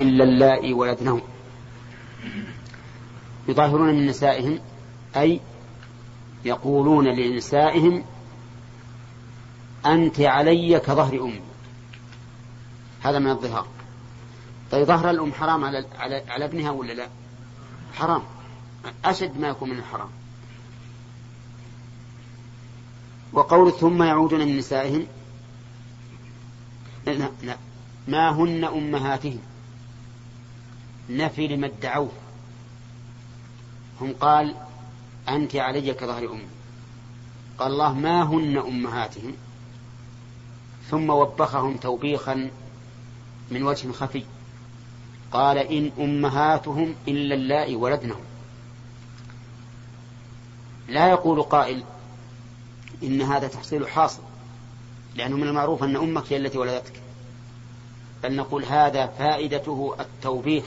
إلا اللائي ولدنهم يظاهرون من نسائهم أي يقولون لنسائهم أنت علي كظهر أمي. هذا من الظهار. طيب ظهر الأم حرام على, على, على ابنها ولا لا؟ حرام. أشد ما يكون من الحرام. وقول ثم يعودون من نسائهم لا, لا ما هن أمهاتهم؟ نفي لما ادعوه. هم قال أنت علي كظهر أمي. قال الله ما هن أمهاتهم؟ ثم وبخهم توبيخا من وجه خفي. قال إن أمهاتهم إلا اللائي ولدنهم. لا يقول قائل إن هذا تحصيل حاصل لأنه من المعروف أن أمك هي التي ولدتك. بل نقول هذا فائدته التوبيخ.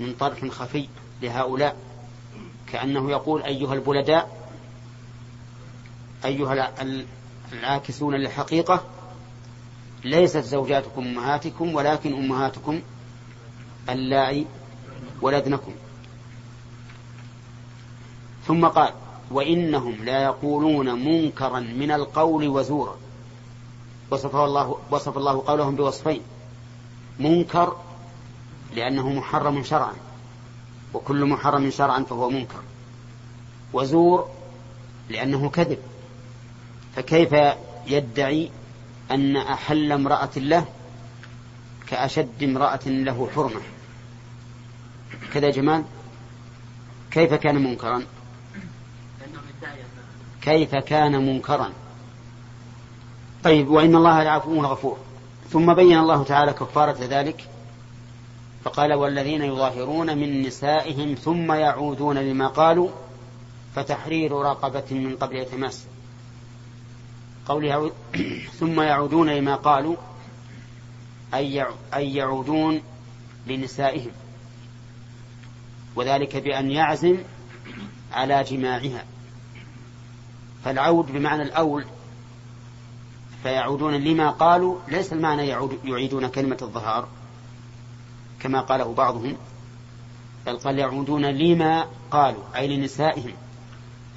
من طرف خفي لهؤلاء كأنه يقول أيها البلداء أيها العاكسون للحقيقة ليست زوجاتكم أمهاتكم ولكن أمهاتكم اللائي ولدنكم. ثم قال وإنهم لا يقولون منكرا من القول وزورا. وصف الله وصف الله قولهم بوصفين منكر لأنه محرم شرعا. وكل محرم شرعا فهو منكر. وزور لأنه كذب. فكيف يدعي أن أحل امرأة له كأشد امرأة له حرمة؟ كذا جمال. كيف كان منكرا؟ كيف كان منكرا؟ طيب وإن الله لعفو غفور ثم بين الله تعالى كفارة ذلك. فقال والذين يظاهرون من نسائهم ثم يعودون لما قالوا فتحرير رقبة من قبل يتماس. قوله ثم يعودون لما قالوا أي يعودون لنسائهم. وذلك بأن يعزم على جماعها. فالعود بمعنى الأول فيعودون لما قالوا ليس المعنى يعود يعيدون كلمة الظهار. كما قاله بعضهم بل قال يعودون لما قالوا أي لنسائهم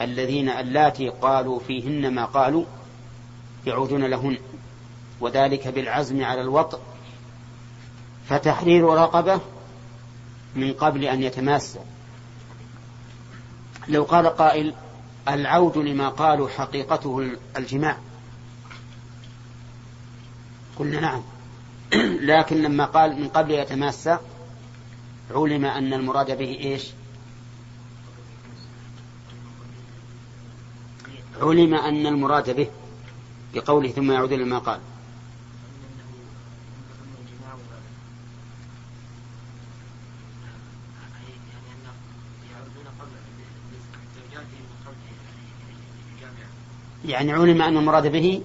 الذين اللاتي قالوا فيهن ما قالوا يعودون لهن. وذلك بالعزم على الوطء فتحرير رقبة من قبل أن يتماس. لو قال قائل العود لما قالوا حقيقته الجماع. قلنا نعم. لكن لما قال من قبل يتماس علم أن المراد به إيش؟ علم أن المراد به بقوله ثم يعود لما قال. يعني علم أن المراد به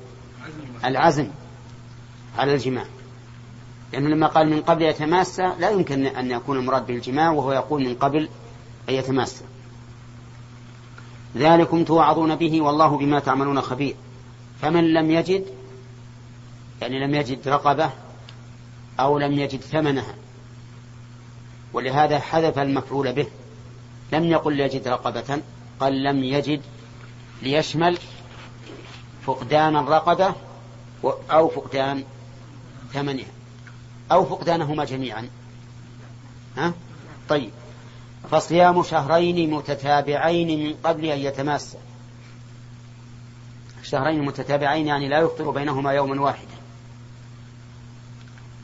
العزم على الجماع. لأنه لما قال من قبل يتماسى لا يمكن أن يكون المراد به الجماع وهو يقول من قبل أن يتماسى. ذلكم توعظون به والله بما تعملون خبير. فمن لم يجد يعني لم يجد رقبة أو لم يجد ثمنها ولهذا حذف المفعول به. لم يقل يجد رقبة قال لم يجد ليشمل فقدان الرقبة أو فقدان ثمنها. أو فقدانهما جميعا. ها؟ طيب. فصيام شهرين متتابعين من قبل أن يتماسا شهرين متتابعين يعني لا يفطر بينهما يوما واحدا.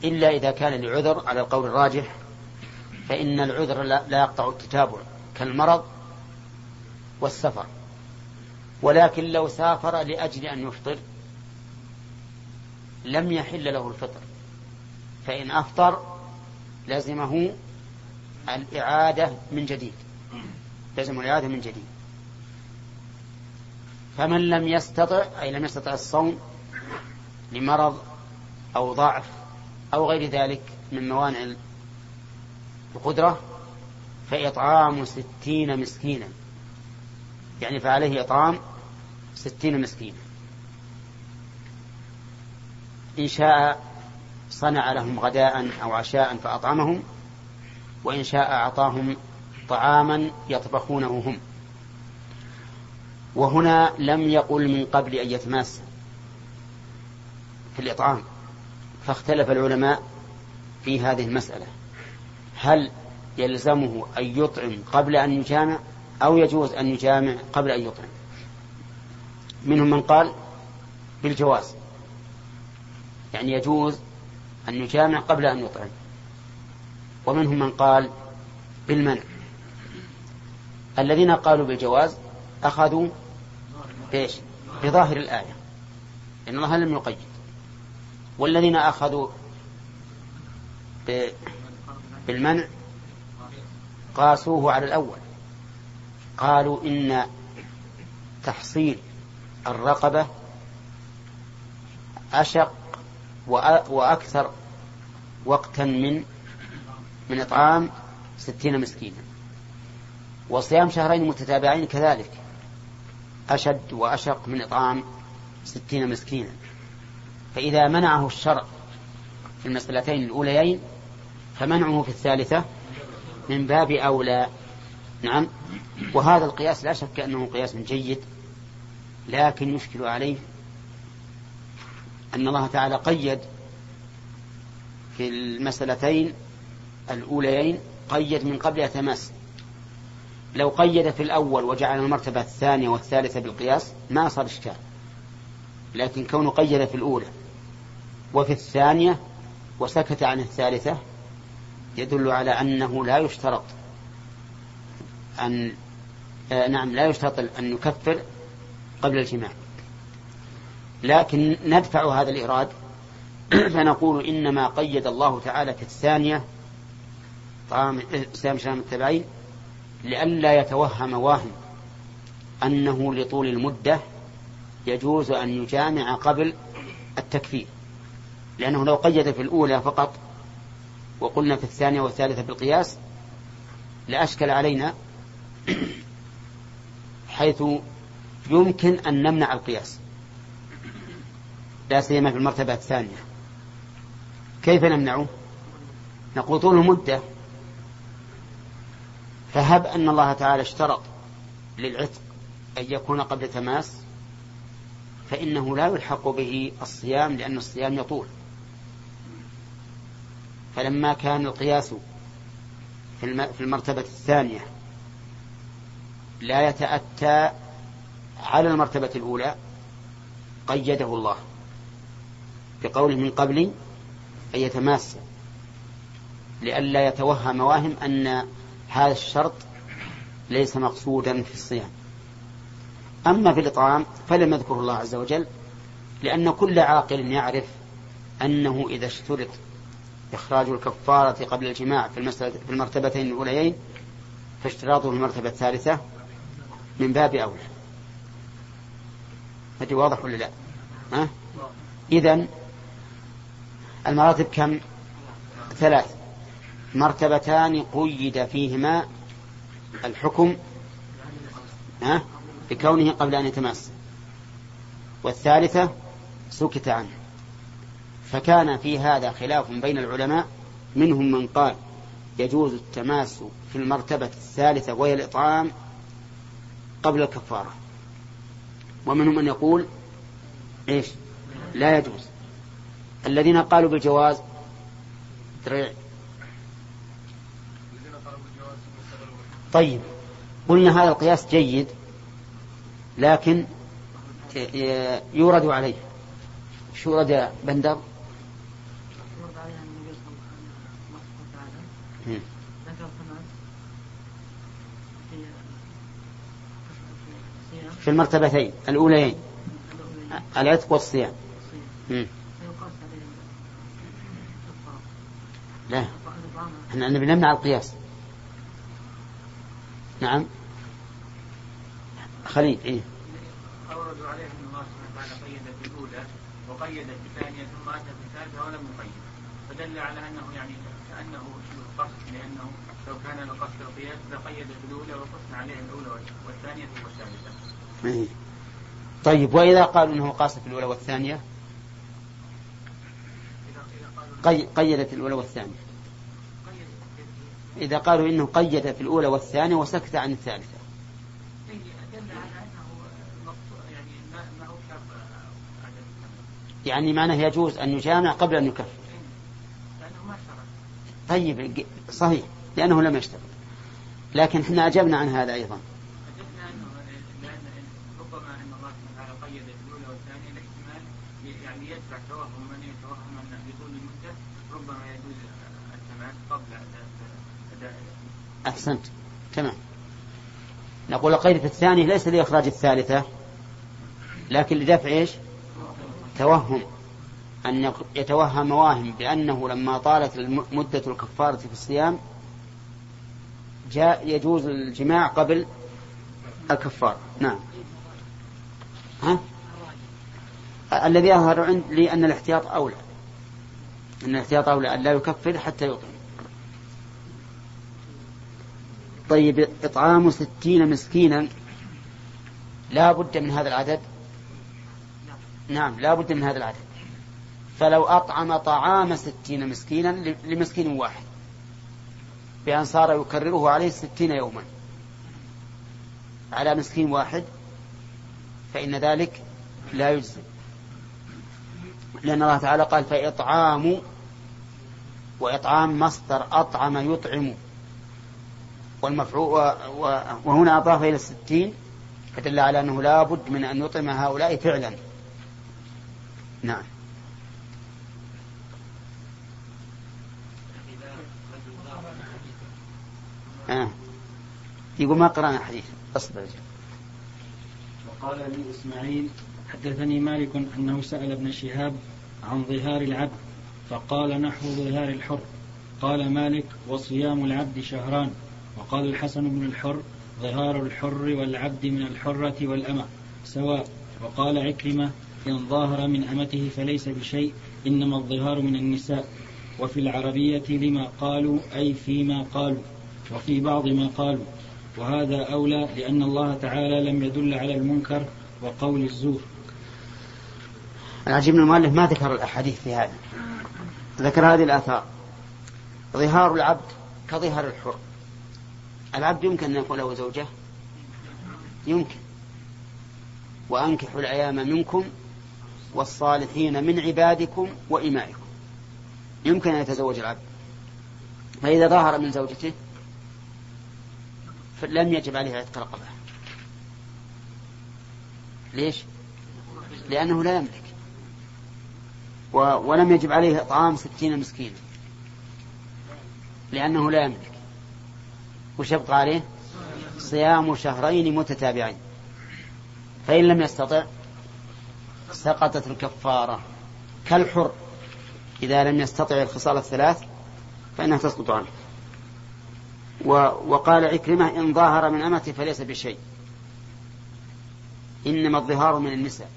إلا إذا كان لعذر على القول الراجح فإن العذر لا يقطع التتابع كالمرض والسفر. ولكن لو سافر لأجل أن يفطر لم يحل له الفطر. فإن أفطر لزمه الإعادة من جديد. لزم الإعادة من جديد. فمن لم يستطع أي لم يستطع الصوم لمرض أو ضعف أو غير ذلك من موانع القدرة فإطعام ستين مسكينا. يعني فعليه إطعام يعني، يعني، يعني، يعني، صنع لهم غداء أو عشاء فأطعمهم وإن شاء أعطاهم طعاما يطبخونه هم. وهنا لم يقل من قبل أن يتماس في الإطعام فاختلف العلماء في هذه المسألة. هل يلزمه أن يطعم قبل أن يجامع أو يجوز أن يجامع قبل أن يطعم؟ منهم من قال بالجواز يعني يجوز أن يجامع قبل أن يطعم. ومنهم من قال بالمنع. الذين قالوا بالجواز أخذوا بإيش؟ بظاهر الآية. إن الله لم يقيد. والذين أخذوا بالمنع قاسوه على الأول. قالوا إن تحصيل الرقبة أشق وأكثر وقتا من من إطعام ستين مسكينا. وصيام شهرين متتابعين كذلك. أشد وأشق من إطعام ستين مسكينا. فإذا منعه الشرع في المسألتين الأوليين فمنعه في الثالثة من باب أولى. نعم. وهذا القياس لا شك أنه قياس جيد لكن يشكل عليه أن الله تعالى قيد في المسألتين الأوليين قيد من قبل يتماس لو قيد في الأول وجعل المرتبة الثانية والثالثة بالقياس ما صار إشكال. لكن كونه قيد في الأولى وفي الثانية وسكت عن الثالثة يدل على أنه لا يشترط أن آه نعم لا يشترط أن نكفر قبل الجماع لكن ندفع هذا الإيراد. فنقول إنما قيد الله تعالى في الثانية طعام إسلام شام التبعين لئلا يتوهم واهم أنه لطول المدة يجوز أن يجامع قبل التكفير. لأنه لو قيد في الأولى فقط وقلنا في الثانية والثالثة بالقياس لأشكل علينا حيث يمكن أن نمنع القياس. لا سيما في المرتبة الثانية. كيف نمنعه؟ نقول طول المدة فهب أن الله تعالى اشترط للعتق أن يكون قبل تماس فإنه لا يلحق به الصيام لأن الصيام يطول. فلما كان القياس في المرتبة الثانية لا يتأتى على المرتبة الأولى قيده الله. بقوله من قبل أن يتماس. لئلا يتوهم واهم أن هذا الشرط ليس مقصودا في الصيام. أما في الإطعام فلم يذكر الله عز وجل لأن كل عاقل يعرف أنه إذا اشترط إخراج الكفارة قبل الجماع في, في المرتبتين الأوليين فاشتراطه في المرتبة الثالثة من باب أولى. هذه واضح ولا لا؟ ها؟ إذن المراتب كم؟ ثلاث. مرتبتان قيد فيهما الحكم ها؟ بكونه قبل أن يتماس. والثالثة سكت عنه. فكان في هذا خلاف بين العلماء منهم من قال يجوز التماس في المرتبة الثالثة وهي الإطعام قبل الكفارة. ومنهم من يقول إيش؟ لا يجوز. الذين قالوا بالجواز. دريع طيب قلنا هذا القياس جيد لكن يورد عليه. شو يا بندر؟ في المرتبتين الأوليين العتق والصيام. لا إحنا نبي نمنع القياس نعم خليل إيه أوردوا عليه أن الله سبحانه وتعالى قيد في الأولى وقيد في الثانية ثم أتى في الثالثة ولم يقيد فدل على أنه يعني كأنه القصد لأنه لو كان القصد القياس لقيد في الأولى وقصنا عليه الأولى والثانية والثالثة. إيه. طيب وإذا قالوا أنه قاصد في الأولى والثانية؟ قيدت الأولى والثانية. إذا قالوا إنه قيد في الأولى والثانية وسكت عن الثالثة. يعني معناه يجوز أن يجامع قبل أن يكفر. طيب صحيح لأنه لم يشترط. لكن إحنا أجبنا عن هذا أيضا. يعني يدفع توهم من يتوهم ان ربما يجوز قبل أداء أحسنت. تمام. نقول القيد الثاني ليس لإخراج الثالثة لكن لدفع إيش؟ توهم. أن يتوهم واهم بأنه لما طالت مدة الكفارة في الصيام جاء يجوز الجماع قبل الكفار نعم. ها؟ الذي يظهر عندي أن الاحتياط أولى. أن الاحتياط أولى أن لا يكفر حتى يطعم. طيب إطعام ستين مسكينا لا بد من هذا العدد؟ نعم لا بد من هذا العدد. فلو أطعم طعام ستين مسكينا لمسكين واحد بأن صار يكرره عليه ستين يوما على مسكين واحد فإن ذلك لا يجزي. لأن الله تعالى قال فإطعام وإطعام مصدر أطعم يطعم. والمفعول وهنا أضاف إلى الستين فدل على أنه لا بد من أن يطعم هؤلاء فعلا. نعم. آه. يقول ما قرأنا حديث أصبر وقال لي إسماعيل حدثني مالك أنه سأل ابن شهاب عن ظهار العبد فقال نحو ظهار الحر. قال مالك وصيام العبد شهران وقال الحسن بن الحر ظهار الحر والعبد من الحرة والأمة سواء وقال عكرمة إن ظاهر من أمته فليس بشيء إنما الظهار من النساء وفي العربية لما قالوا أي فيما قالوا وفي بعض ما قالوا وهذا أولى لأن الله تعالى لم يدل على المنكر وقول الزور. من المؤلف ما ذكر الأحاديث في هذا. ذكر هذه الآثار. ظهار العبد كظهر الحر. العبد يمكن أن يكون له زوجة؟ يمكن. وأنكحوا الأيام منكم والصالحين من عبادكم وإمائكم. يمكن أن يتزوج العبد. فإذا ظهر من زوجته لم يجب عليه عتق رقبة ليش؟ لأنه لا يملك. ولم يجب عليه إطعام ستين مسكينا. لأنه لا يملك. وش يبقى عليه؟ صيام شهرين متتابعين. فإن لم يستطع سقطت الكفارة. كالحر. إذا لم يستطع الخصال الثلاث فإنها تسقط عنه. وقال عكرمة إن ظاهر من أمته فليس بشيء. إنما الظهار من النساء.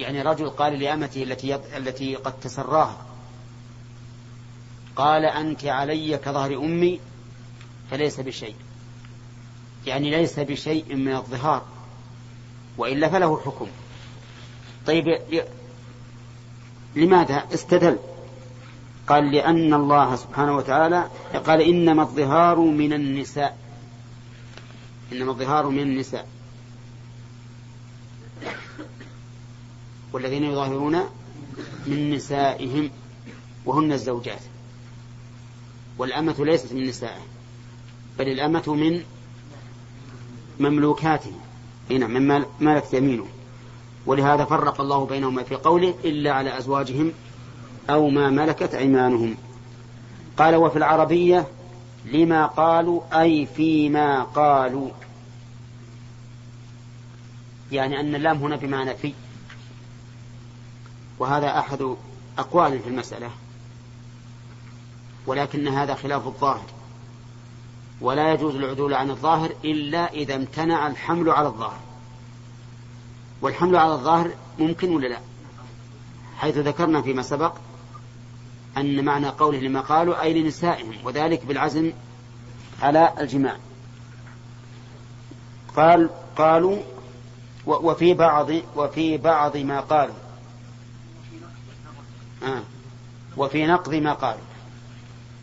يعني رجل قال لأمته التي التي قد تسراها قال أنت علي كظهر أمي فليس بشيء. يعني ليس بشيء من الظهار وإلا فله حكم. طيب لماذا استدل؟ قال لأن الله سبحانه وتعالى قال إنما الظهار من النساء. إنما الظهار من النساء. والذين يظاهرون من نسائهم وهن الزوجات. والأمة ليست من نسائه بل الأمة من مملوكاته. هنا من ملكت يمينه. ولهذا فرق الله بينهما في قوله إلا على أزواجهم أو ما ملكت أيمانهم. قال وفي العربية لما قالوا أي فيما قالوا. يعني أن اللام هنا بمعنى في. وهذا أحد أقوال في المسألة ولكن هذا خلاف الظاهر. ولا يجوز العدول عن الظاهر إلا إذا امتنع الحمل على الظاهر. والحمل على الظاهر ممكن ولا لا؟ حيث ذكرنا فيما سبق أن معنى قوله لما قالوا أي لنسائهم وذلك بالعزم على الجماع. قال قالوا وفي بعض وفي بعض ما قالوا. آه. وفي نقض ما قالوا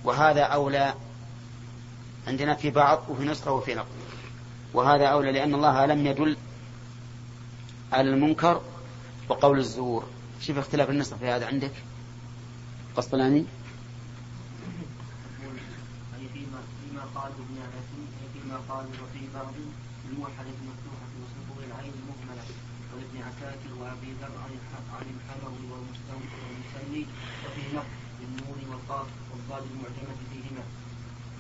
وهذا أولى عندنا في بعض وفي نسخة وفي نقض. وهذا أولى لأن الله لم يدل على المنكر وقول الزور. شوف اختلاف النسخ في هذا عندك. قسطلاني؟ أي فيما فيما قالوا ابن أي فيما قالوا وفي بعض الموحدة المفتوحة وسطور العين المهملة ولابن عساكر وأبي ذر عن الحموي والمسلي وفي نقص بالنون والقاف والضاد المعجمة فيهما.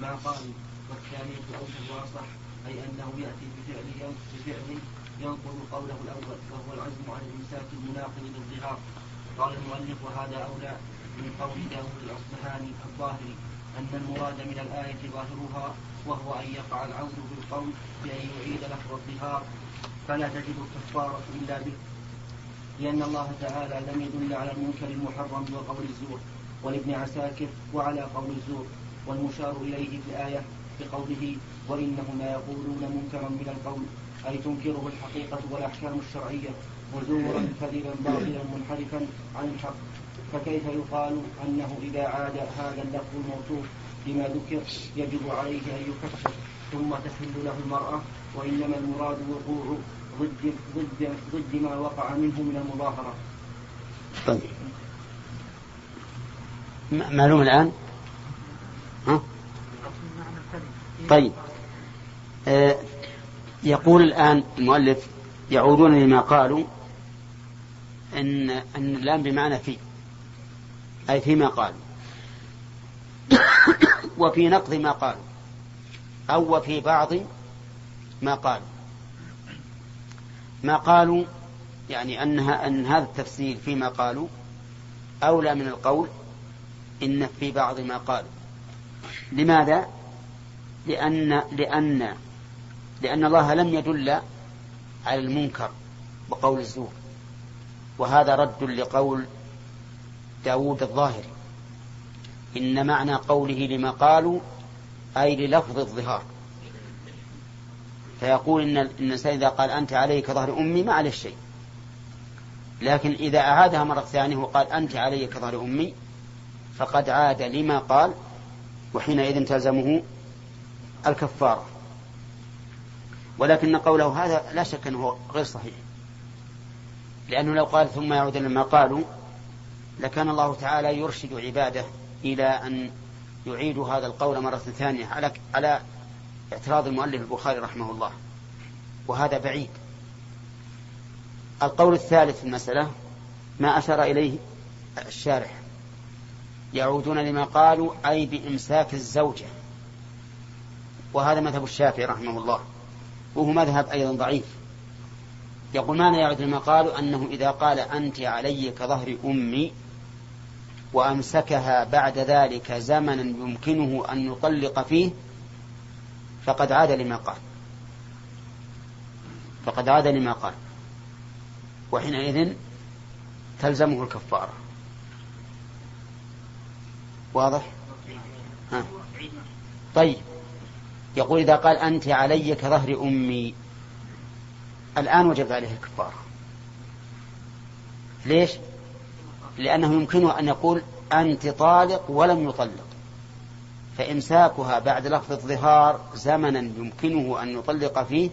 ما قالوا والثانية أوجه وأصح أي أنه يأتي بفعل بفعل ينقض قوله الأول وهو العزم عن الإمساك المناقض للظهار قال المؤلف وهذا أولى من قول داود الأصبهاني الظاهري أن المراد من الآية ظاهرها وهو أن يقع العود بالقول بأن يعيد لفظ الظهار. فلا تجد الكفارة إلا به. لأن الله تعالى لم يدل على المنكر المحرم وقول الزور ولابن عساكر وعلى قول الزور والمشار إليه في الآية بقوله وإنهم يقولون منكرا من القول أي تنكره الحقيقة والأحكام الشرعية وزورا كذبا باطلا منحرفا عن الحق فكيف يقال أنه إذا عاد هذا اللفظ الموصوف بما ذكر يجب عليه أن يكفر ثم تحل له المرأة وإنما المراد وقوع ضد ضد ضد ما وقع منه من المظاهرة. طيب. معلوم الآن؟ ها؟ طيب. آه يقول الآن المؤلف يعودون لما قالوا أن أن اللام بمعنى في أي فيما قالوا وفي نقض ما قالوا أو وفي بعض ما قالوا ما قالوا يعني أنها أن هذا التفسير فيما قالوا أولى من القول إن في بعض ما قالوا. لماذا؟ لأن لأن لأن الله لم يدل على المنكر بقول الزور وهذا رد لقول داود الظاهري. إن معنى قوله لما قالوا أي للفظ الظهار. فيقول إن الإنسان إذا قال أنت علي كظهر أمي ما عليه شيء. لكن إذا أعادها مرة ثانية وقال أنت علي كظهر أمي فقد عاد لما قال وحينئذ تلزمه الكفارة. ولكن قوله هذا لا شك أنه غير صحيح. لأنه لو قال ثم يعود لما قالوا لكان الله تعالى يرشد عباده إلى أن يعيدوا هذا القول مرة ثانية على على اعتراض المؤلف البخاري رحمه الله وهذا بعيد. القول الثالث في المسألة ما أشار إليه الشارح. يعودون لما قالوا أي بإمساك الزوجة. وهذا مذهب الشافعي رحمه الله وهو مذهب أيضا ضعيف. يقول ماذا يعود لما قالوا أنه إذا قال أنت علي كظهر أمي وأمسكها بعد ذلك زمنا يمكنه أن يطلق فيه فقد عاد لما قال. فقد عاد لما قال. وحينئذ تلزمه الكفارة. واضح؟ ها. طيب. يقول إذا قال أنت علي كظهر أمي. الآن وجب عليه الكفارة. ليش؟ لأنه يمكنه أن يقول أنت طالق ولم يطلق. فإمساكها بعد لفظ الظهار زمنا يمكنه أن يطلق فيه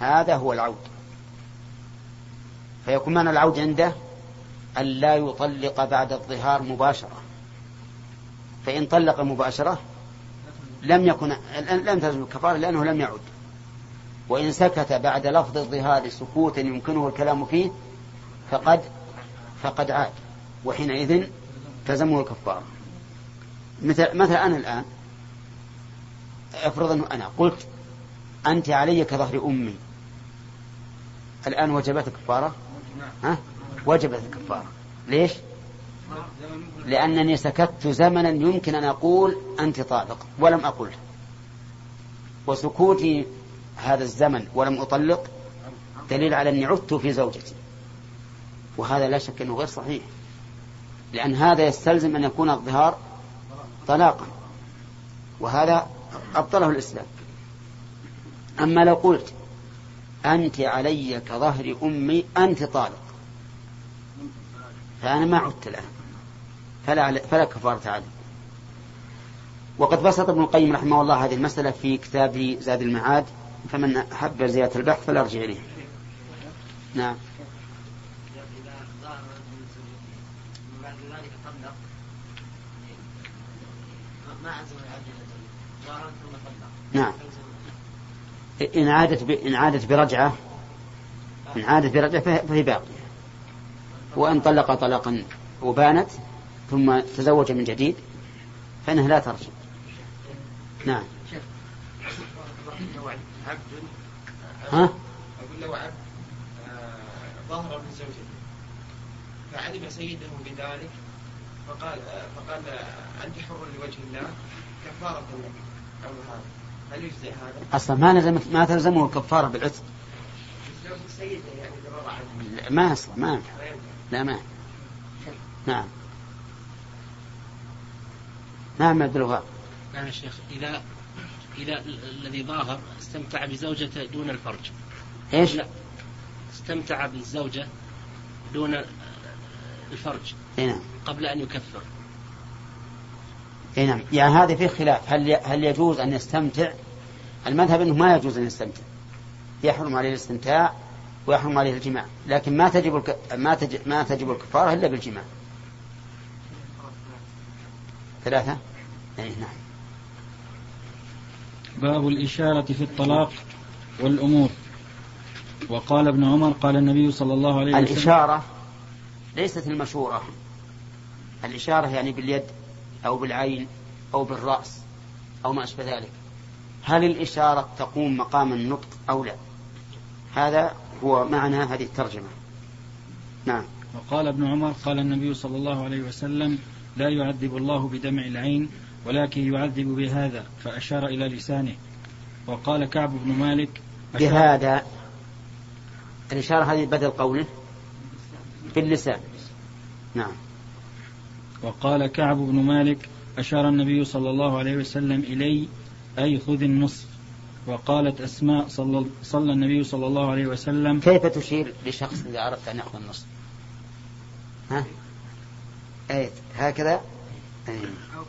هذا هو العود. فيكون معنى العود عنده أن لا يطلق بعد الظهار مباشرة. فإن طلق مباشرة لم يكن لم تلزم الكفارة لأنه لم يعد. وإن سكت بعد لفظ الظهار سكوتا يمكنه الكلام فيه فقد فقد عاد. وحينئذ تلزمه الكفارة. مثل مثل أنا الآن. افرض أنه أنا قلت أنت علي كظهر أمي. الآن وجبت الكفارة ها؟ وجبت الكفارة ليش؟ لأنني سكت زمنا يمكن أن أقول أنت طالق ولم أقل. وسكوتي هذا الزمن ولم أطلق دليل على أني عدت في زوجتي. وهذا لا شك أنه غير صحيح. لأن هذا يستلزم أن يكون الظهار طلاقا. وهذا أبطله الإسلام. أما لو قلت أنت علي كظهر أمي أنت طالق. فأنا ما عدت الآن. فلا فلا كفارة عليه وقد بسط ابن القيم رحمه الله هذه المسألة في كتاب زاد المعاد. فمن أحب زيادة البحث فليرجع إليه. نعم إذا ظهر من زوجته بعد ذلك طلق ما عزم نعم. إن عادت ب... إن عادت برجعة إن عادت برجعة فهي باقية. وإن طلق طلاقا وبانت ثم تزوج من جديد فإنها لا ترجع. نعم. ها؟ أقول لو عبد آه، ظهر من زوجته فعلم سيده بذلك فقال فقال أنت حر لوجه الله. كفارة لك أو هذا. هل يجزي هذا؟ أصلا ما لزمت ما تلزمه الكفارة بالعتق. يعني ما يصلح ما ينفع. لا ما. نعم. نعم عبد الوهاب. نعم يا شيخ إذا إذا ال- الذي ظاهر استمتع بزوجته دون الفرج. إيش؟ لا استمتع بالزوجة دون الفرج. نعم. قبل أن يكفر. نعم. يعني هذا فيه خلاف. هل هل يجوز أن يستمتع؟ المذهب إنه ما يجوز أن يستمتع. يحرم عليه الاستمتاع ويحرم عليه الجماع. لكن ما تجب الك... ما تجب ما تجب الكفارة إلا بالجماع. ثلاثة؟ إي نعم. باب الإشارة في الطلاق والأمور. وقال ابن عمر قال النبي صلى الله عليه وسلم الإشارة ليست المشورة الإشارة يعني باليد أو بالعين أو بالرأس أو ما أشبه ذلك. هل الإشارة تقوم مقام النطق أو لا؟ هذا هو معنى هذه الترجمة. نعم. وقال ابن عمر قال النبي صلى الله عليه وسلم لا يعذب الله بدمع العين ولكن يعذب بهذا فأشار إلى لسانه. وقال كعب بن مالك بهذا. الإشارة هذه بدل قوله باللسان نعم. وقال كعب بن مالك أشار النبي صلى الله عليه وسلم إلي أي خذ النصف. وقالت أسماء صلى, صلى النبي صلى الله عليه وسلم كيف تشير لشخص إذا أردت أن يأخذ النصف؟ ها؟ أي هكذا؟ أي. أو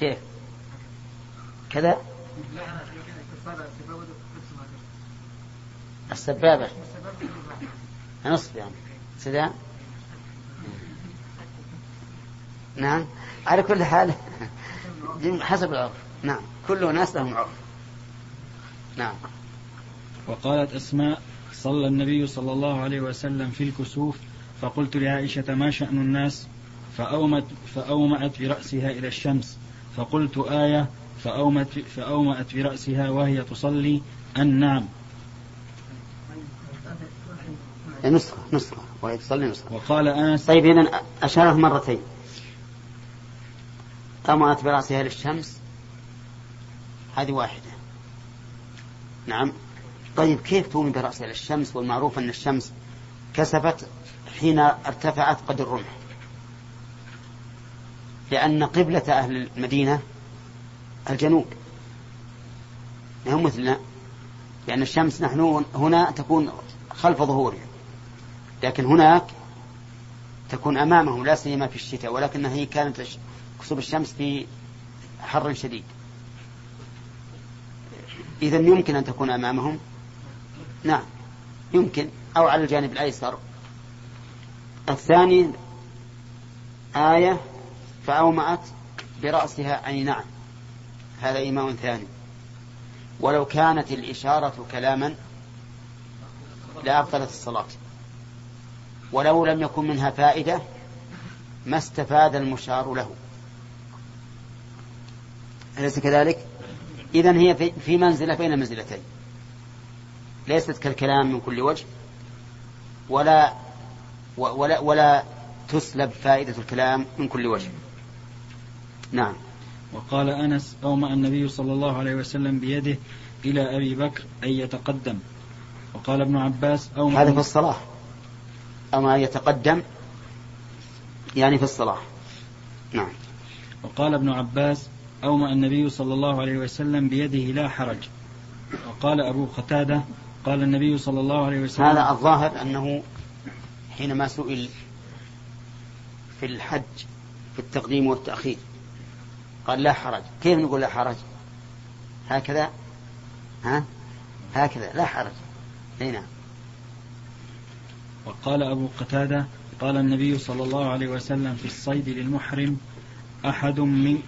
كيف؟ كذا؟ السبابة. نصف يعني. سدان نعم. على كل حال حسب العرف. نعم. كل ناس لهم عرف. نعم. وقالت أسماء صلى النبي صلى الله عليه وسلم في الكسوف فقلت لعائشة ما شأن الناس؟ فأومت فأومأت برأسها إلى الشمس. فقلت آية فأومت فأومأت برأسها وهي تصلي أن نعم نسخة نسخة وهي تصلي نسخة. وقال أنس طيب إذا أشاره مرتين. أمرت برأسها للشمس هذه واحدة. نعم. طيب كيف تومي برأسها للشمس والمعروف أن الشمس كسفت حين ارتفعت قدر الرمح. لأن قبلة أهل المدينة الجنوب. هم مثلنا. لأن الشمس نحن هنا تكون خلف ظهورهم لكن هناك تكون أمامهم لا سيما في الشتاء ولكنها هي كانت كسوف الشمس في حر شديد. إذا يمكن أن تكون أمامهم؟ نعم. يمكن. أو على الجانب الأيسر. الثاني آية فأومأت برأسها أي نعم. هذا إيماء ثاني. ولو كانت الإشارة كلاما لأبطلت الصلاة. ولو لم يكن منها فائدة ما استفاد المشار له. أليس كذلك؟ إذا هي في- منزلة بين منزلتين. ليست كالكلام من كل وجه. ولا ولا ولا تسلب فائدة الكلام من كل وجه. نعم. وقال أنس أومأ النبي صلى الله عليه وسلم بيده إلى أبي بكر أن يتقدم. وقال ابن عباس أومأ هذا في الصلاة. أما يتقدم يعني في الصلاة. نعم. وقال ابن عباس أومأ النبي صلى الله عليه وسلم بيده لا حرج. وقال أبو قتادة قال النبي صلى الله عليه وسلم هذا الظاهر أنه حينما سئل في الحج في التقديم والتأخير قال لا حرج. كيف نقول لا حرج؟ هكذا؟ ها؟ هكذا. لا حرج. أي نعم. وقال أبو قتادة قال النبي صلى الله عليه وسلم في الصيد للمحرم أحد من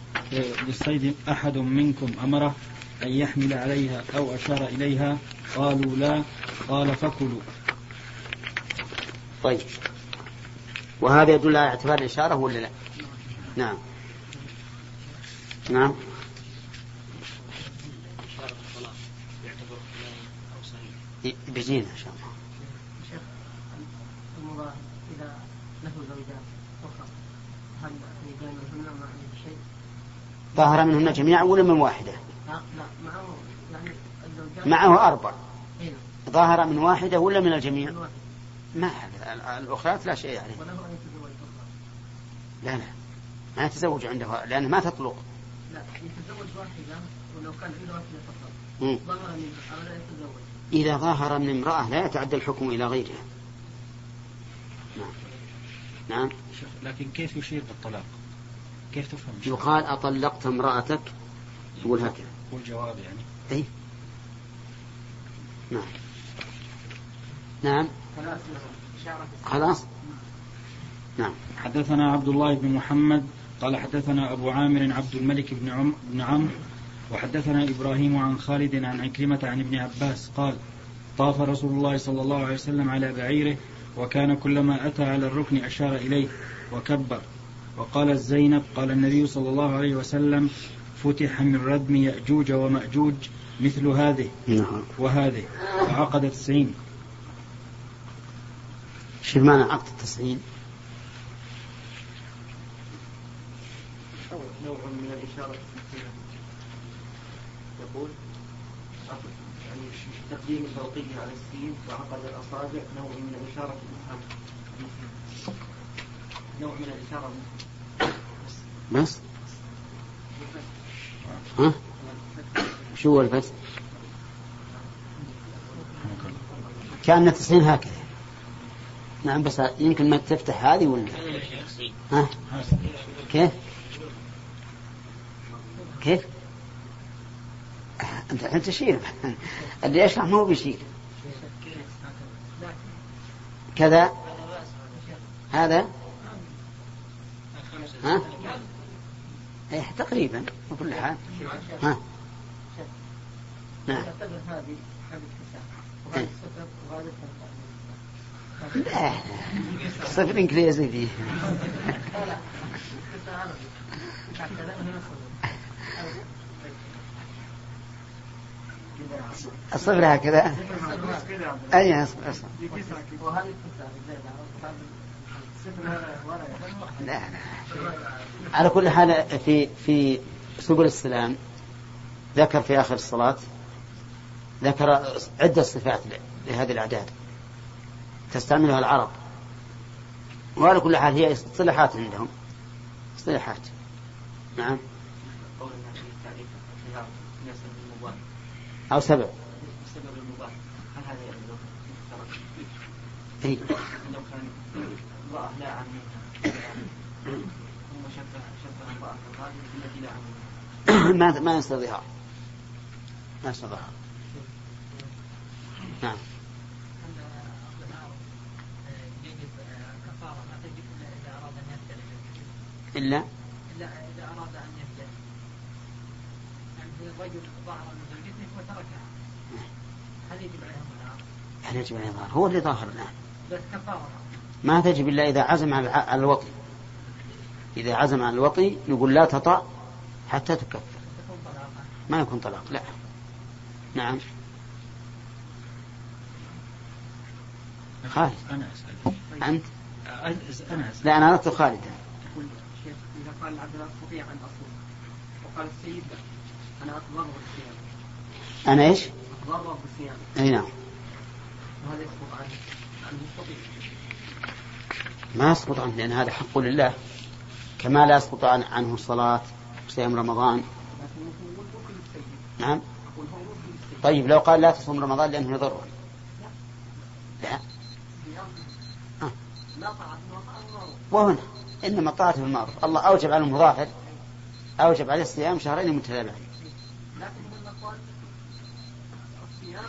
للصيد أحد منكم أمره أن يحمل عليها أو أشار إليها؟ قالوا لا. قال فكلوا. طيب. وهذا يدل على اعتبار الإشارة ولا لا؟ نعم. نعم. بيجينا إن شاء الله شيخ المضاهي إذا له زوجات أخرى هل يبينهن مع شيء؟ ظاهر منهن جميعا ولا من واحدة؟ معه أربع. ظاهر من واحدة ولا من الجميع. ما الأخرى لا شيء عليه. لا لا. ما يتزوج عندها لأنها ما تطلق. لا يتزوج واحدة ولو كان عنده واحدة فقط. ظهر يتزوج إذا ظهر من امرأة لا يتعدى الحكم إلى غيرها. نعم. نعم. لكن كيف يشير بالطلاق؟ كيف تفهم؟ يقال أطلقت امرأتك؟ يقول هكذا. والجواب يعني. أي نعم. نعم. خلاص. نعم. حدثنا عبد الله بن محمد قال حدثنا أبو عامر عبد الملك بن عم بن عمرو وحدثنا إبراهيم عن خالد عن عكرمة عن ابن عباس قال طاف رسول الله صلى الله عليه وسلم على بعيره وكان كلما أتى على الركن أشار إليه وكبر. وقال زينب قال النبي صلى الله عليه وسلم فتح من ردم يأجوج ومأجوج مثل هذه نعم. وهذه. فعقد تسعين شوف معنى عقد التسعين. نوع من الإشارة يقول يعني تقديم الفوقية على السين وعقد الأصابع نوع من الإشارة. نوع من الإشارة. بس؟ ها؟ شو هو الفتح كان تسعين هكذا. نعم بس يمكن ما تفتح هذه ولا؟ ها؟ كيف؟ كيف؟ أنت الحين تشير. اللي يشرح ما هو بيشير. كذا؟ هذا؟ ها؟ إيه تقريبا بكل حال. ها. نعم. هذه هذه إيه. التنفع لا صفر إنجليزي فيه. الصفر هكذا. اي اصبر اصبر وهذه الحساب الصفر ولا لا لا على كل حال في في سبل السلام ذكر في آخر الصلاة ذكر عدة صفات لهذه الأعداد. تستعملها العرب. وعلى كل حال هي اصطلاحات عندهم. اصطلاحات. نعم. أو سبع بسبب المباح هل هذا يعني لو ترك اي لو كان امرأة لا عن منها. ثم شبه شبه امرأة الغالب بالتي لا عن منها. ما ما ظهار ما ظهار نعم. يجب كفارة ما تجب إلا إذا أراد أن يبدأ الا إلا إذا أراد أن يبدأ يعني الرجل ظهر من زوجته وتركها هل يجب عليه الظهار؟ هل يجب عليه ظهر هو اللي ظاهر الآن. بس كفارة. ما تجب إلا إذا عزم على الوطي. إذا عزم على الوطي نقول لا تطأ حتى تكفر. ما يكون طلاق لا. نعم. خالد. أنا أسأل. أنت؟ أنا أسأل. لا أنا أردت خالدا إذا قال العبد لا أستطيع أن أصوم وقال السيد لا أنا أتضرر بالصيام. أنا إيش؟ أتضرر بالصيام. أي نعم. وهذا يسقط عنه عن المستطيع ما يسقط عنه لأن هذا حق لله. كما لا يسقط عن- عنه الصلاة صيام رمضان. نعم. طيب لو قال لا تصوم رمضان لأنه يضره لا. آه. طاعة وهنا إنما الطاعة في المعروف. الله أوجب على المظاهر أوجب عليه الصيام شهرين متتابعين. لكن قال الصيام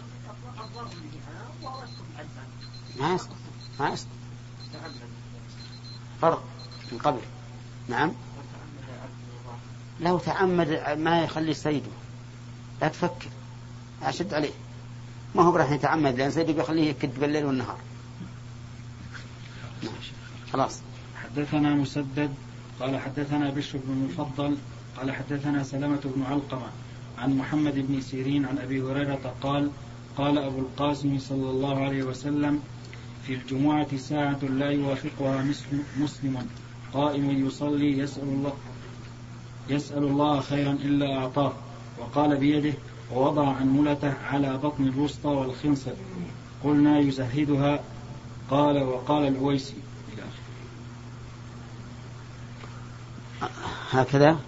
ما يصدق ما يصدق فرق من قبل. نعم. لو تعمد ما يخلي سيده لا تفكر أشد عليه. ما هو راح يتعمد لأن سيده بيخليه يكد بالليل والنهار. خلاص. حدثنا مسدد قال حدثنا بشر بن المفضل قال حدثنا سلمة بن علقمة عن محمد بن سيرين عن أبي هريرة قال قال أبو القاسم صلى الله عليه وسلم في الجمعة ساعة لا يوافقها مسلم, قائم يصلي يسأل الله يسأل الله خيرا إلا أعطاه. وقال بيده ووضع أنملته على بطن الوسطى والخنصر. قلنا يزهدها. قال وقال الأويسي. إلى هكذا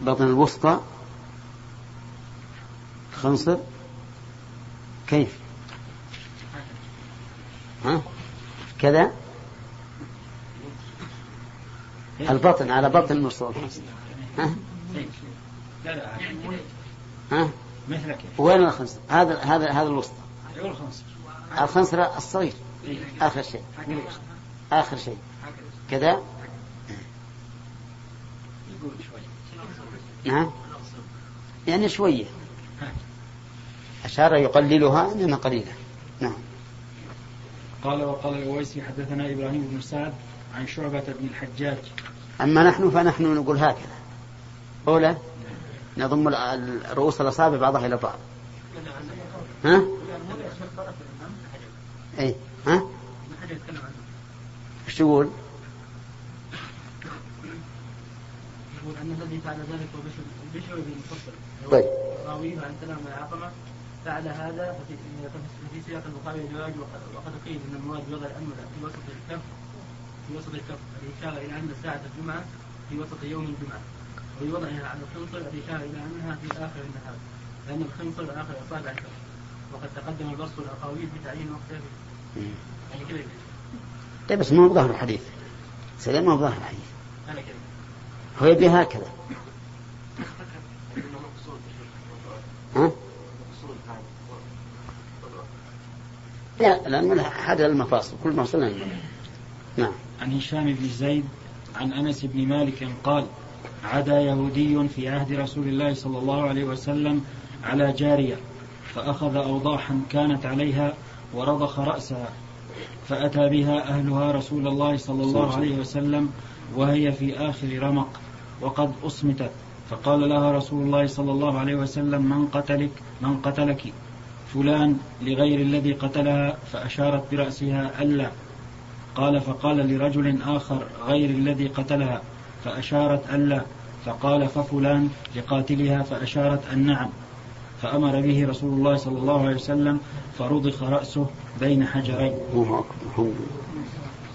بطن الوسطى خنصر. كيف؟ ها؟ كذا؟ البطن على بطن الوسطى ها؟ ها؟ وين الخنصر هذا هذا هذا الوسطى الخنصر الصغير. آخر شيء. آخر شيء. كذا؟ نعم يعني شوية. أشار يقللها إنما قليلة. نعم. قال وقال الأويسي حدثنا إبراهيم بن سعد عن شعبة بن الحجاج أما نحن فنحن نقول هكذا أولى نضم ال- رؤوس الأصابع بعضها إلى بعض ها؟ أي ها؟ إيش تقول؟ يقول أن الذي فعل ذلك هو بشر بن المفصل طيب راويه عن سلام بن عقمة فعل هذا ففي في سياق البخاري الزواج وقد قيل إن المراد بوضع الانمله في وسط الكف في وسط الكف الاشاره إلى أن ساعه الجمعة في وسط يوم الجمعة. وبوضعها على الخنصر الاشاره إلى أنها في آخر النهار لأن الخنصر آخر أصابع الكف. وقد تقدم البسط الاقاويل بتعيين وقتها يعني كذا طيب بس ما هو ظاهر الحديث سلام ما هو ظاهر الحديث هو يبي هكذا ها؟ لا لأن هذا المفاصل كل ما وصلنا. نعم. عن هشام بن زيد عن أنس بن مالك قال عدا يهودي في عهد رسول الله صلى الله عليه وسلم على جارية فأخذ أوضاحا كانت عليها ورضخ رأسها فأتى بها أهلها رسول الله صلى الله عليه وسلم وهي في آخر رمق وقد أصمتت فقال لها رسول الله صلى الله عليه وسلم من قتلك؟ من قتلك؟ فلان لغير الذي قتلها فأشارت برأسها ألا. قال فقال لرجل آخر غير الذي قتلها فأشارت ألا. فقال ففلان لقاتلها فأشارت أن نعم. فأمر به رسول الله صلى الله عليه وسلم فرضخ رأسه بين حجرين. الله أكبر. الحمد لله.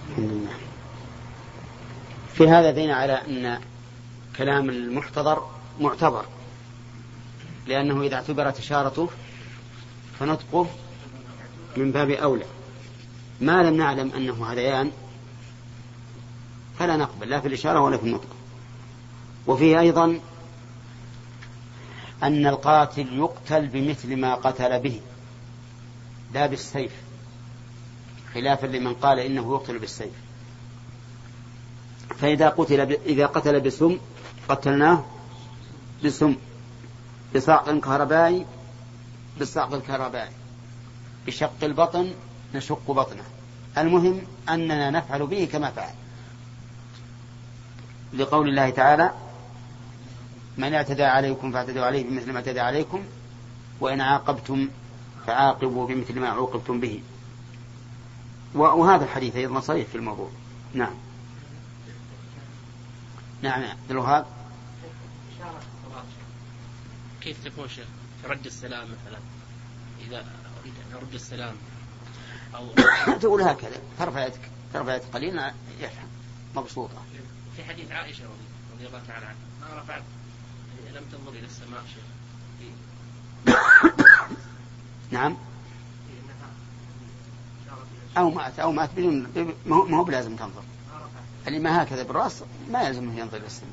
الحمد لله في هذا دين على أن كلام المحتضر معتبر لأنه إذا اعتبرت إشارته فنطقه من باب أولى ما لم نعلم أنه هذيان فلا نقبل لا في الإشارة ولا في النطق. وفيه أيضا أن القاتل يقتل بمثل ما قتل به لا بالسيف خلافا لمن قال إنه يقتل بالسيف. فإذا قتل ب... إذا قتل بسم قتلناه بسم بصعق كهربائي بالصعق الكهربائي. بشق البطن نشق بطنه. المهم أننا نفعل به كما فعل. لقول الله تعالى من اعتدى عليكم فاعتدوا عليه بمثل ما اعتدى عليكم وإن عاقبتم فعاقبوا بمثل ما عوقبتم به. وهذا الحديث أيضا صريح في الموضوع. نعم. نعم عبد الوهاب. كيف تكون شيخ؟ رد السلام مثلا إذا أريد أن أرد السلام أو تقول هكذا ترفع يدك ترفع يدك قليلا يفهم مبسوطة في حديث عائشة رضي, الله تعالى عنها ما رفعت يعني لم تنظر إلى السماء شيخ نعم أو مات أو مات بدون ما هو- بلازم تنظر اللي ما هكذا بالرأس ما يلزمه ينظر إلى السماء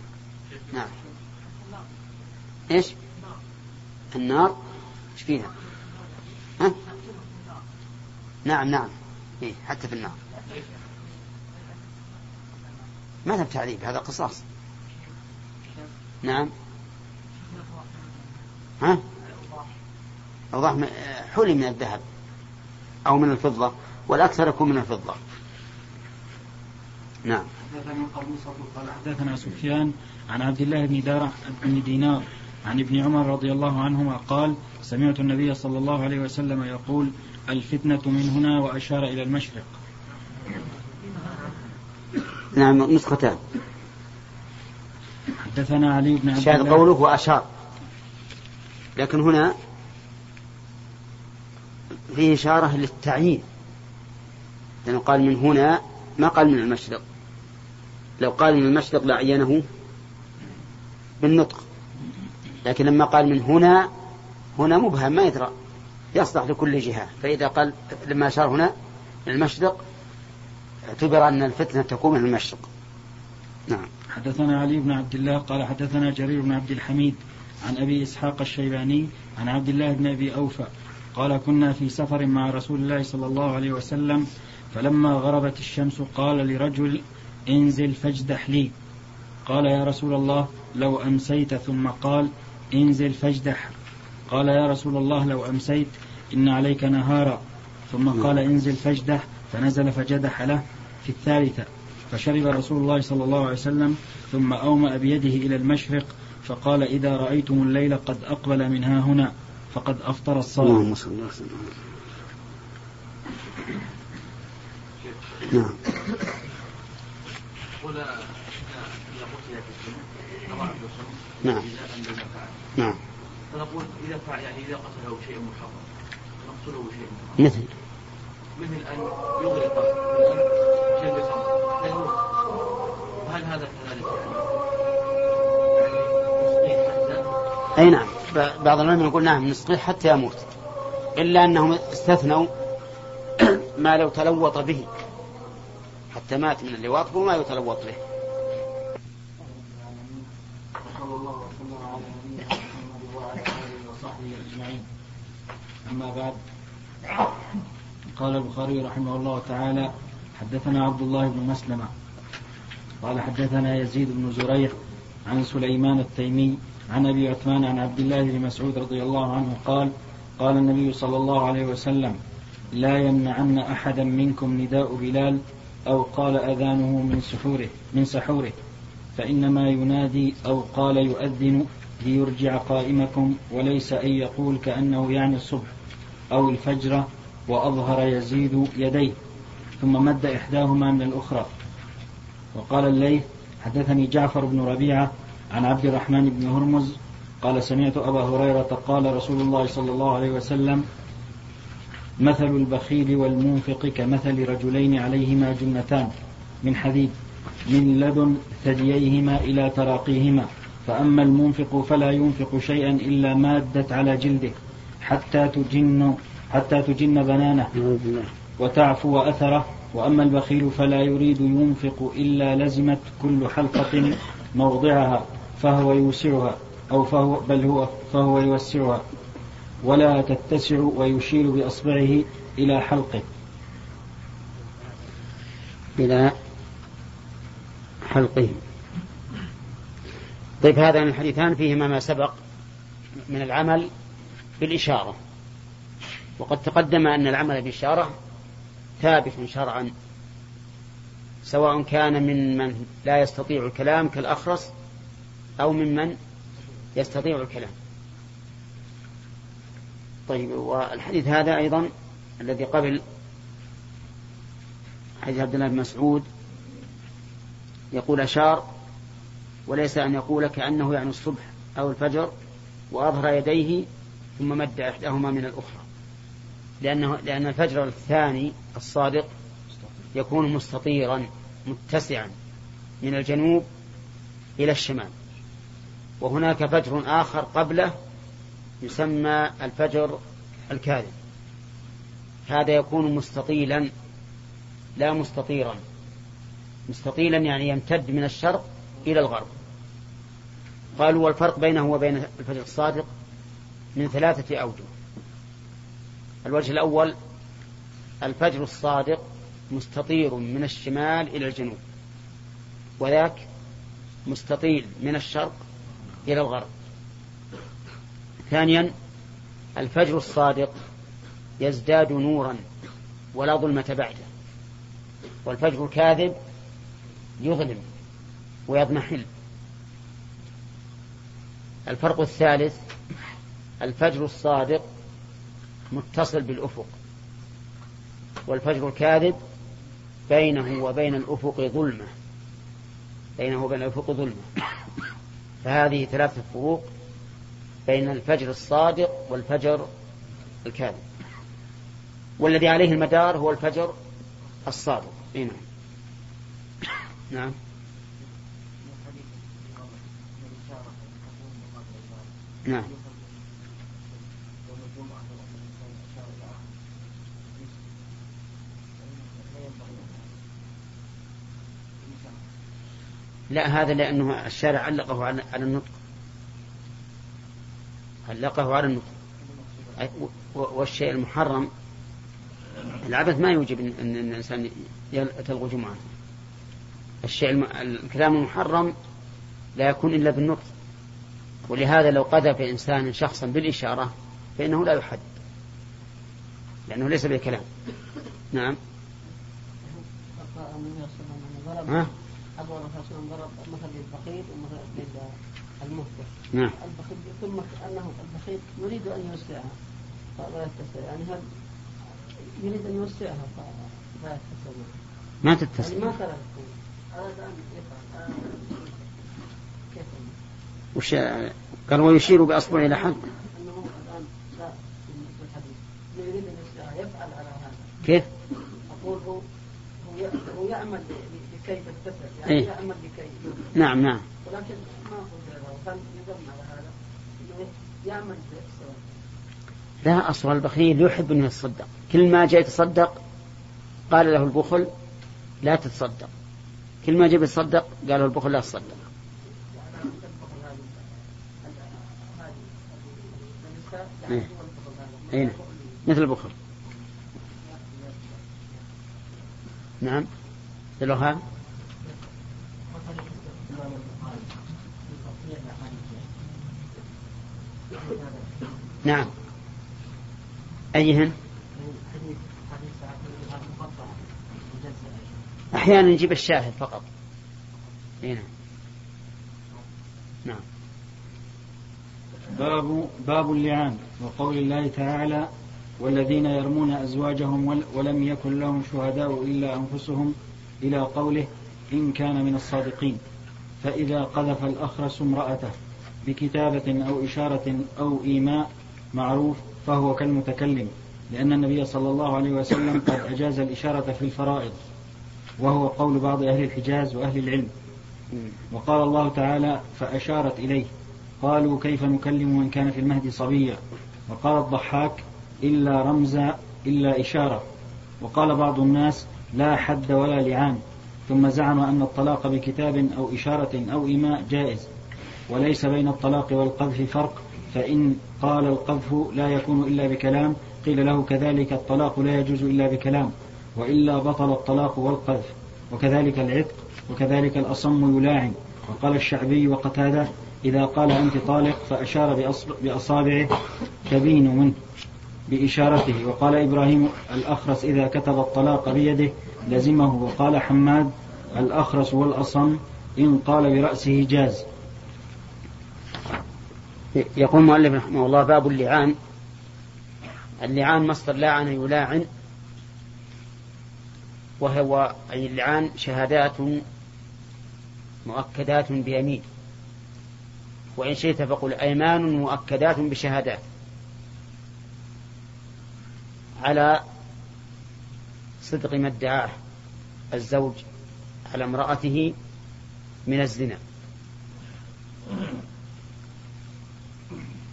نعم إيش النار. إيش فيها؟ ها؟ نعم نعم. إيه حتى في النار. ما له تعذيب هذا قصاص. نعم. ها؟ أوضاح حلي من الذهب أو من الفضة والأكثر يكون من الفضة. نعم. حدثنا قال حدثنا سفيان عن عبد الله بن دار بن دينار عن ابن عمر رضي الله عنهما قال سمعت النبي صلى الله عليه وسلم يقول الفتنة من هنا وأشار إلى المشرق. نعم نسختان حدثنا علي بن عبد الله. قوله وأشار. لكن هنا فيه إشارة للتعيين. لأنه قال من هنا ما قال من المشرق. لو قال من المشرق لعينه بالنطق. لكن لما قال من هنا هنا مبهم ما يدرى. يصلح لكل جهة. فإذا قال لما أشار هنا المشرق اعتبر أن الفتنة تكون من المشرق. نعم. حدثنا علي بن عبد الله قال حدثنا جرير بن عبد الحميد عن أبي إسحاق الشيباني عن عبد الله بن أبي أوفى قال كنا في سفر مع رسول الله صلى الله عليه وسلم فلما غربت الشمس قال لرجل انزل فاجدح لي قال يا رسول الله لو أمسيت ثم قال انزل فاجدح. قال يا رسول الله لو أمسيت إن عليك نهارا. ثم قال انزل فاجدح. فنزل فجدح له في الثالثة. فشرب رسول الله صلى الله عليه وسلم ثم أومأ بيده إلى المشرق فقال إذا رأيتم الليل قد أقبل من ها هنا فقد أفطر الصائم اللهم صل وسلم نعم. نعم. نعم. فنقول إذا فعل يعني إذا قتله شيء محرم نقتله شيء محرم. مثل؟ مثل أن يغرق شيء بخمر فيموت وهل هذا كذلك يعني؟ أي نعم. بعض العلماء يقول نعم نسقيه حتى يموت. إلا أنهم استثنوا ما لو تلوط به. حتى مات من اللواط وما يتلوط به. وصلى الله وسلم على نبينا محمد وعلى اله وصحبه أجمعين. أما بعد قال البخاري رحمه الله تعالى حدثنا عبد الله بن مسلمة قال حدثنا يزيد بن زريع عن سليمان التيمي عن أبي عثمان عن عبد الله بن مسعود رضي الله عنه قال قال النبي صلى الله عليه وسلم لا يمنعن أحدا منكم نداء بلال أو قال أذانه من سحوره من سحوره فإنما ينادي أو قال يؤذن ليرجع قائمكم وليس أن يقول كأنه يعني الصبح أو الفجر وأظهر يزيد يديه. ثم مد إحداهما من الأخرى. وقال الليث حدثني جعفر بن ربيعة عن عبد الرحمن بن هرمز قال سمعت أبا هريرة قال رسول الله صلى الله عليه وسلم مثل البخيل والمنفق كمثل رجلين عليهما جنتان من حديد من لدن ثدييهما إلى تراقيهما. فأما المنفق فلا ينفق شيئا إلا مادت على جلده حتى تجن حتى تجن بنانه وتعفو أثره. وأما البخيل فلا يريد ينفق إلا لزمت كل حلقة موضعها فهو يوسعها أو فهو بل هو فهو يوسعها ولا تتسع ويشير بأصبعه إلى حلقه. إلى حلقهم طيب هذان الحديثان فيهما ما سبق من العمل بالإشارة. وقد تقدم أن العمل بالإشارة ثابت شرعا سواء كان من من لا يستطيع الكلام كالأخرس أو ممن يستطيع الكلام. طيب والحديث هذا أيضا الذي قبل حديث عبد الله بن مسعود يقول أشار وليس أن يقول كأنه يعني الصبح أو الفجر وأظهر يديه ثم مد إحداهما من الأخرى. لأنه لأن الفجر الثاني الصادق يكون مستطيرا متسعا من الجنوب إلى الشمال. وهناك فجر آخر قبله يسمى الفجر الكاذب. هذا يكون مستطيلا لا مستطيرا. مستطيلا يعني يمتد من الشرق إلى الغرب. قالوا والفرق بينه وبين الفجر الصادق من ثلاثة أوجه. الوجه الأول الفجر الصادق مستطير من الشمال إلى الجنوب وذاك مستطيل من الشرق إلى الغرب. ثانيا الفجر الصادق يزداد نورا ولا ظلمة بعده والفجر الكاذب يظلم. ويضمحل. الفرق الثالث الفجر الصادق متصل بالأفق. والفجر الكاذب بينه وبين الأفق ظلمة. بينه وبين الأفق ظلمة. فهذه ثلاثة فروق بين الفجر الصادق والفجر الكاذب. والذي عليه المدار هو الفجر الصادق. نعم. نعم. نعم. لا هذا لأنه الشارع علقه على النطق. علقه على النطق. والشيء المحرم العبث ما يوجب أن الإنسان تلغو جمعة الشيء. الكلام المحرم لا يكون إلا بالنطق. ولهذا لو قذف إنسان شخصا بالإشارة فإنه لا يحد لأنه ليس بالكلام. نعم. ها؟ أبو الرسول ضرب مثل للفقير ومثل للمفقر نعم. البخيل ثم أنه البخيل يريد أن يوسعها فلا يتسع. يعني هل يريد أن يوسعها؟ فلا يتسع. ما تتصل يعني ما ترى أراد أن يفعل. كيف؟ وش قال ويشير بأصبعه إلى هذا كيف؟ أقول هو هو لكي تتسع يعني إيه؟ يعمل لكي نعم نعم. ولكن ما هو على هذا يعمل بإحسان لا أصل البخيل يحب أن يتصدق. كل ما جاء يتصدق قال له البخل لا تتصدق. كل ما جاء يتصدق قال له البخل لا تصدق إيه. إيه. مثل البخل. نعم. مثلها نعم. أيهن؟ أحيانا نجيب الشاهد فقط. هنا نعم. باب باب اللعان. وقول الله تعالى والذين يرمون أزواجهم ول- ولم يكن لهم شهداء إلا أنفسهم إلى قوله إن كان من الصادقين. فإذا قذف الأخرس امرأته بكتابة أو إشارة أو إيماء معروف فهو كالمتكلم لأن النبي صلى الله عليه وسلم قد أجاز الإشارة في الفرائض وهو قول بعض أهل الحجاز وأهل العلم. وقال الله تعالى فأشارت إليه قالوا كيف نكلم من كان في المهد صبيا؟ وقال الضحاك إلا رمزا إلا إشارة. وقال بعض الناس لا حد ولا لعان. ثم زعم أن الطلاق بكتاب أو إشارة أو إيماء جائز. وليس بين الطلاق والقذف فرق. فإن قال القذف لا يكون إلا بكلام قيل له كذلك الطلاق لا يجوز إلا بكلام. وإلا بطل الطلاق والقذف. وكذلك العتق وكذلك الأصم يلاعن. وقال الشعبي وقتادة إذا قال أنت طالق فأشار بأصابعه تبين منه بإشارته. وقال إبراهيم الأخرس إذا كتب الطلاق بيده لزمه. وقال حماد الأخرس والأصم إن قال برأسه جاز. يقول المؤلف رحمه الله باب اللعان. اللعان مصدر لاعن يلاعن. وهو أي اللعان شهادات مؤكدات بيمين. وإن شئت فقل أيمان مؤكدات بشهادات. على صدق ما ادعاه الزوج على امرأته من الزنا.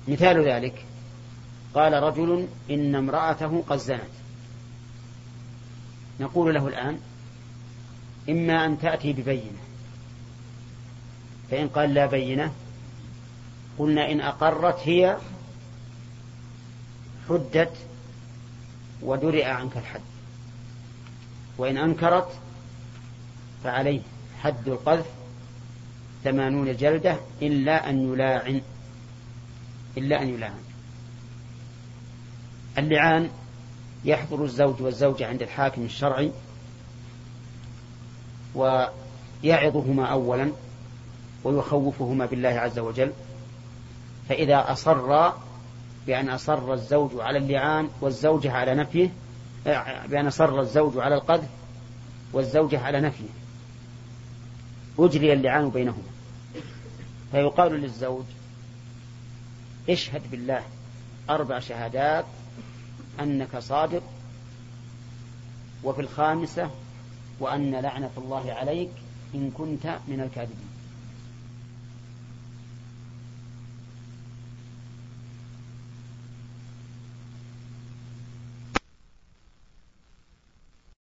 مثال ذلك قال رجل إن امرأته قد زنت. نقول له الآن إما أن تأتي ببينة فإن قال لا بينة قلنا إن أقرت هي حدت ودرئ عنك الحد. وإن أنكرت فعليه حد القذف ثمانون جلدة إلا أن يلاعن. إلا أن يلاعن. اللعان يحضر الزوج والزوجة عند الحاكم الشرعي ويعظهما أولا ويخوفهما بالله عز وجل فإذا أصر بأن أصر الزوج على اللعان والزوجة على نفيه بأن أصر الزوج على القذف والزوجة على نفيه. أجري اللعان بينهما. فيقال للزوج اشهد بالله أربع شهادات أنك صادق وفي الخامسة وأن لعنة الله عليك إن كنت من الكاذبين.